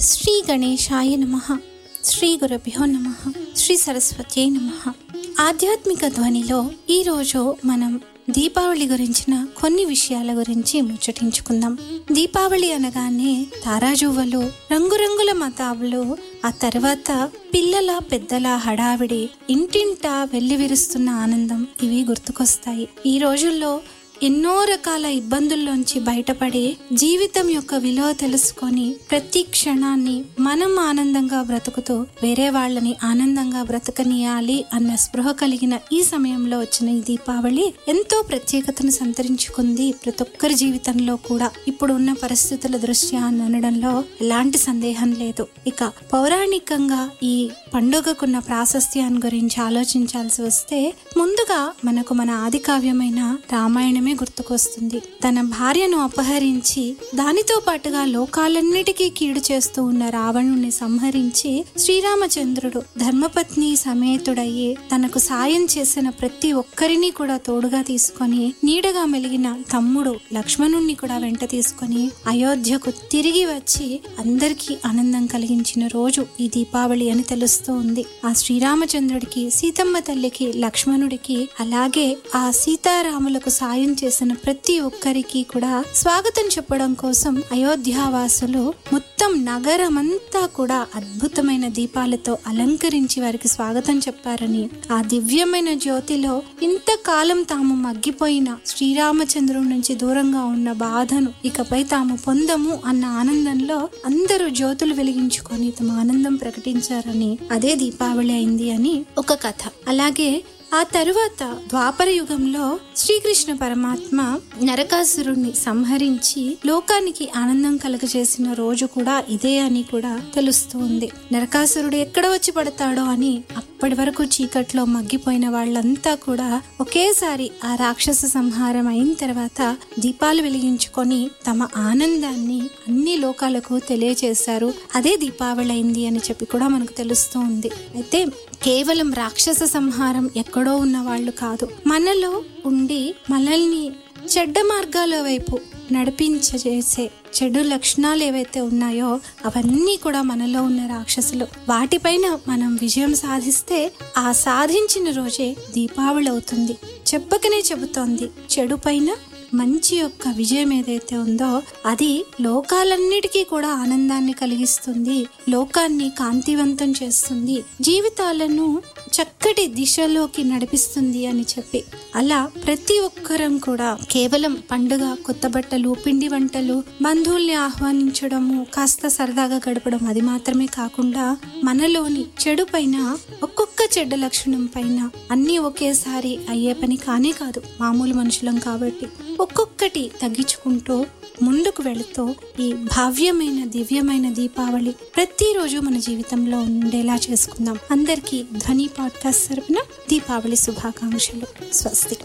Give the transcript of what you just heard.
శ్రీ గణేశాయ నమ. శ్రీ గురభ్యో నమ. శ్రీ సరస్వతి నమ. ఆధ్యాత్మిక ధ్వనిలో ఈరోజు మనం దీపావళి గురించిన కొన్ని విషయాల గురించి ముచ్చటించుకుందాం. దీపావళి అనగానే తారాజువ్వలు రంగురంగుల మతాబులు ఆ తర్వాత పిల్లల పెద్దల హడావిడి ఇంటింటా వెల్లివిరుస్తున్న ఆనందం ఇవి గుర్తుకొస్తాయి. ఈ రోజుల్లో ఎన్నో రకాల ఇబ్బందుల్లోంచి బయటపడి జీవితం యొక్క విలువ తెలుసుకొని ప్రతి క్షణాన్ని మనం ఆనందంగా బ్రతుకుతూ వేరే వాళ్ళని ఆనందంగా బ్రతకనీయాలి అన్న స్పృహ కలిగిన ఈ సమయంలో వచ్చిన ఈ దీపావళి ఎంతో ప్రత్యేకతను సంతరించుకుంది ప్రతి ఒక్కరి జీవితంలో కూడా. ఇప్పుడు ఉన్న పరిస్థితుల దృష్ట్యా అని అనడంలో ఎలాంటి సందేహం లేదు. ఇక పౌరాణికంగా ఈ పండుగకున్న ప్రాశస్త్యాన్ని గురించి ఆలోచించాల్సి వస్తే ముందుగా మనకు మన ఆది కావ్యమైన రామాయణమే గుర్తుకొస్తుంది. తన భార్యను అపహరించి దానితో పాటుగా లోకాలన్నిటికీ కీడు చేస్తూ ఉన్న రావణుణ్ణి సంహరించి శ్రీరామచంద్రుడు ధర్మపత్ని సమేతుడయ్యి తనకు సాయం చేసిన ప్రతి ఒక్కరిని కూడా తోడుగా తీసుకొని నీడగా మెలిగిన తమ్ముడు లక్ష్మణుణ్ణి కూడా వెంట తీసుకొని అయోధ్యకు తిరిగి వచ్చి అందరికీ ఆనందం కలిగించిన రోజు ఈ దీపావళి అని తెలుస్తూ ఉంది ఆ శ్రీరామచంద్రుడికి సీతమ్మ తల్లికి లక్ష్మణుడికి అలాగే ఆ సీతారాములకు సాయం చేసిన ప్రతి ఒక్కరికి కూడా స్వాగతం చెప్పడం కోసం అయోధ్యావాసులు మొత్తం నగరమంతా కూడా అద్భుతమైన దీపాలతో అలంకరించి వారికి స్వాగతం చెప్పారని ఆ దివ్యమైన జ్యోతిలో ఇంతకాలం తాము మగ్గిపోయిన శ్రీరామచంద్రుడి నుంచి దూరంగా ఉన్న బాధను ఇకపై తాము పొందము అన్న ఆనందంలో అందరూ జ్యోతులు వెలిగించుకొని తమ ఆనందం ప్రకటించారని అదే దీపావళి అయింది అని ఒక కథ. అలాగే ఆ తరువాత ద్వాపర యుగంలో శ్రీకృష్ణ పరమాత్మ నరకాసురుణ్ణి సంహరించి లోకానికి ఆనందం కలగజేసిన రోజు కూడా ఇదే అని కూడా తెలుస్తుంది. నరకాసురుడు ఎక్కడ వచ్చి పడతాడో అని అప్పటి వరకు చీకట్లో మగ్గిపోయిన వాళ్ళంతా కూడా ఒకేసారి ఆ రాక్షస సంహారం అయిన తర్వాత దీపాలు వెలిగించుకొని తమ ఆనందాన్ని అన్ని లోకాలకు తెలియజేశారు అదే దీపావళి అయింది అని చెప్పి కూడా మనకు తెలుస్తూ ఉంది. అయితే కేవలం రాక్షస సంహారం ఎక్కడో ఉన్న వాళ్ళు కాదు. మనలో ఉండి మనల్ని చెడ్డ మార్గాల వైపు నడిపించేసే చెడు లక్షణాలు ఏవైతే ఉన్నాయో అవన్నీ కూడా మనలో ఉన్న రాక్షసులు. వాటిపైన మనం విజయం సాధిస్తే ఆ సాధించిన రోజే దీపావళి అవుతుంది. చెప్పకనే చెబుతోంది చెడు పైన మంచి యొక్క విజయం ఏదైతే ఉందో అది లోకాలన్నిటికీ కూడా ఆనందాన్ని కలిగిస్తుంది లోకాన్ని కాంతివంతం చేస్తుంది జీవితాలను చక్కటి దిశలోకి నడిపిస్తుంది అని చెప్పి. అలా ప్రతి ఒక్కరం కూడా కేవలం పండుగ కొత్త బట్టలు పిండి వంటలు బంధువుల్ని ఆహ్వానించడము కాస్త సరదాగా గడపడం అది మాత్రమే కాకుండా మనలోని చెడు పైన ఒక్కొక్క చెడ్డ లక్షణం పైన అన్నీ ఒకేసారి అయ్యే పని కానే కాదు మామూలు మనుషులం కాబట్టి. ఒక్కొక్కటి తగ్గించుకుంటూ ముందుకు వెళుతూ ఈ భావ్యమైన దివ్యమైన దీపావళి ప్రతిరోజు మన జీవితంలో ఉండేలా చేసుకుందాం. అందరికీ ధ్వని పాడ్కాస్ట్ తరపున దీపావళి శుభాకాంక్షలు. స్వస్తి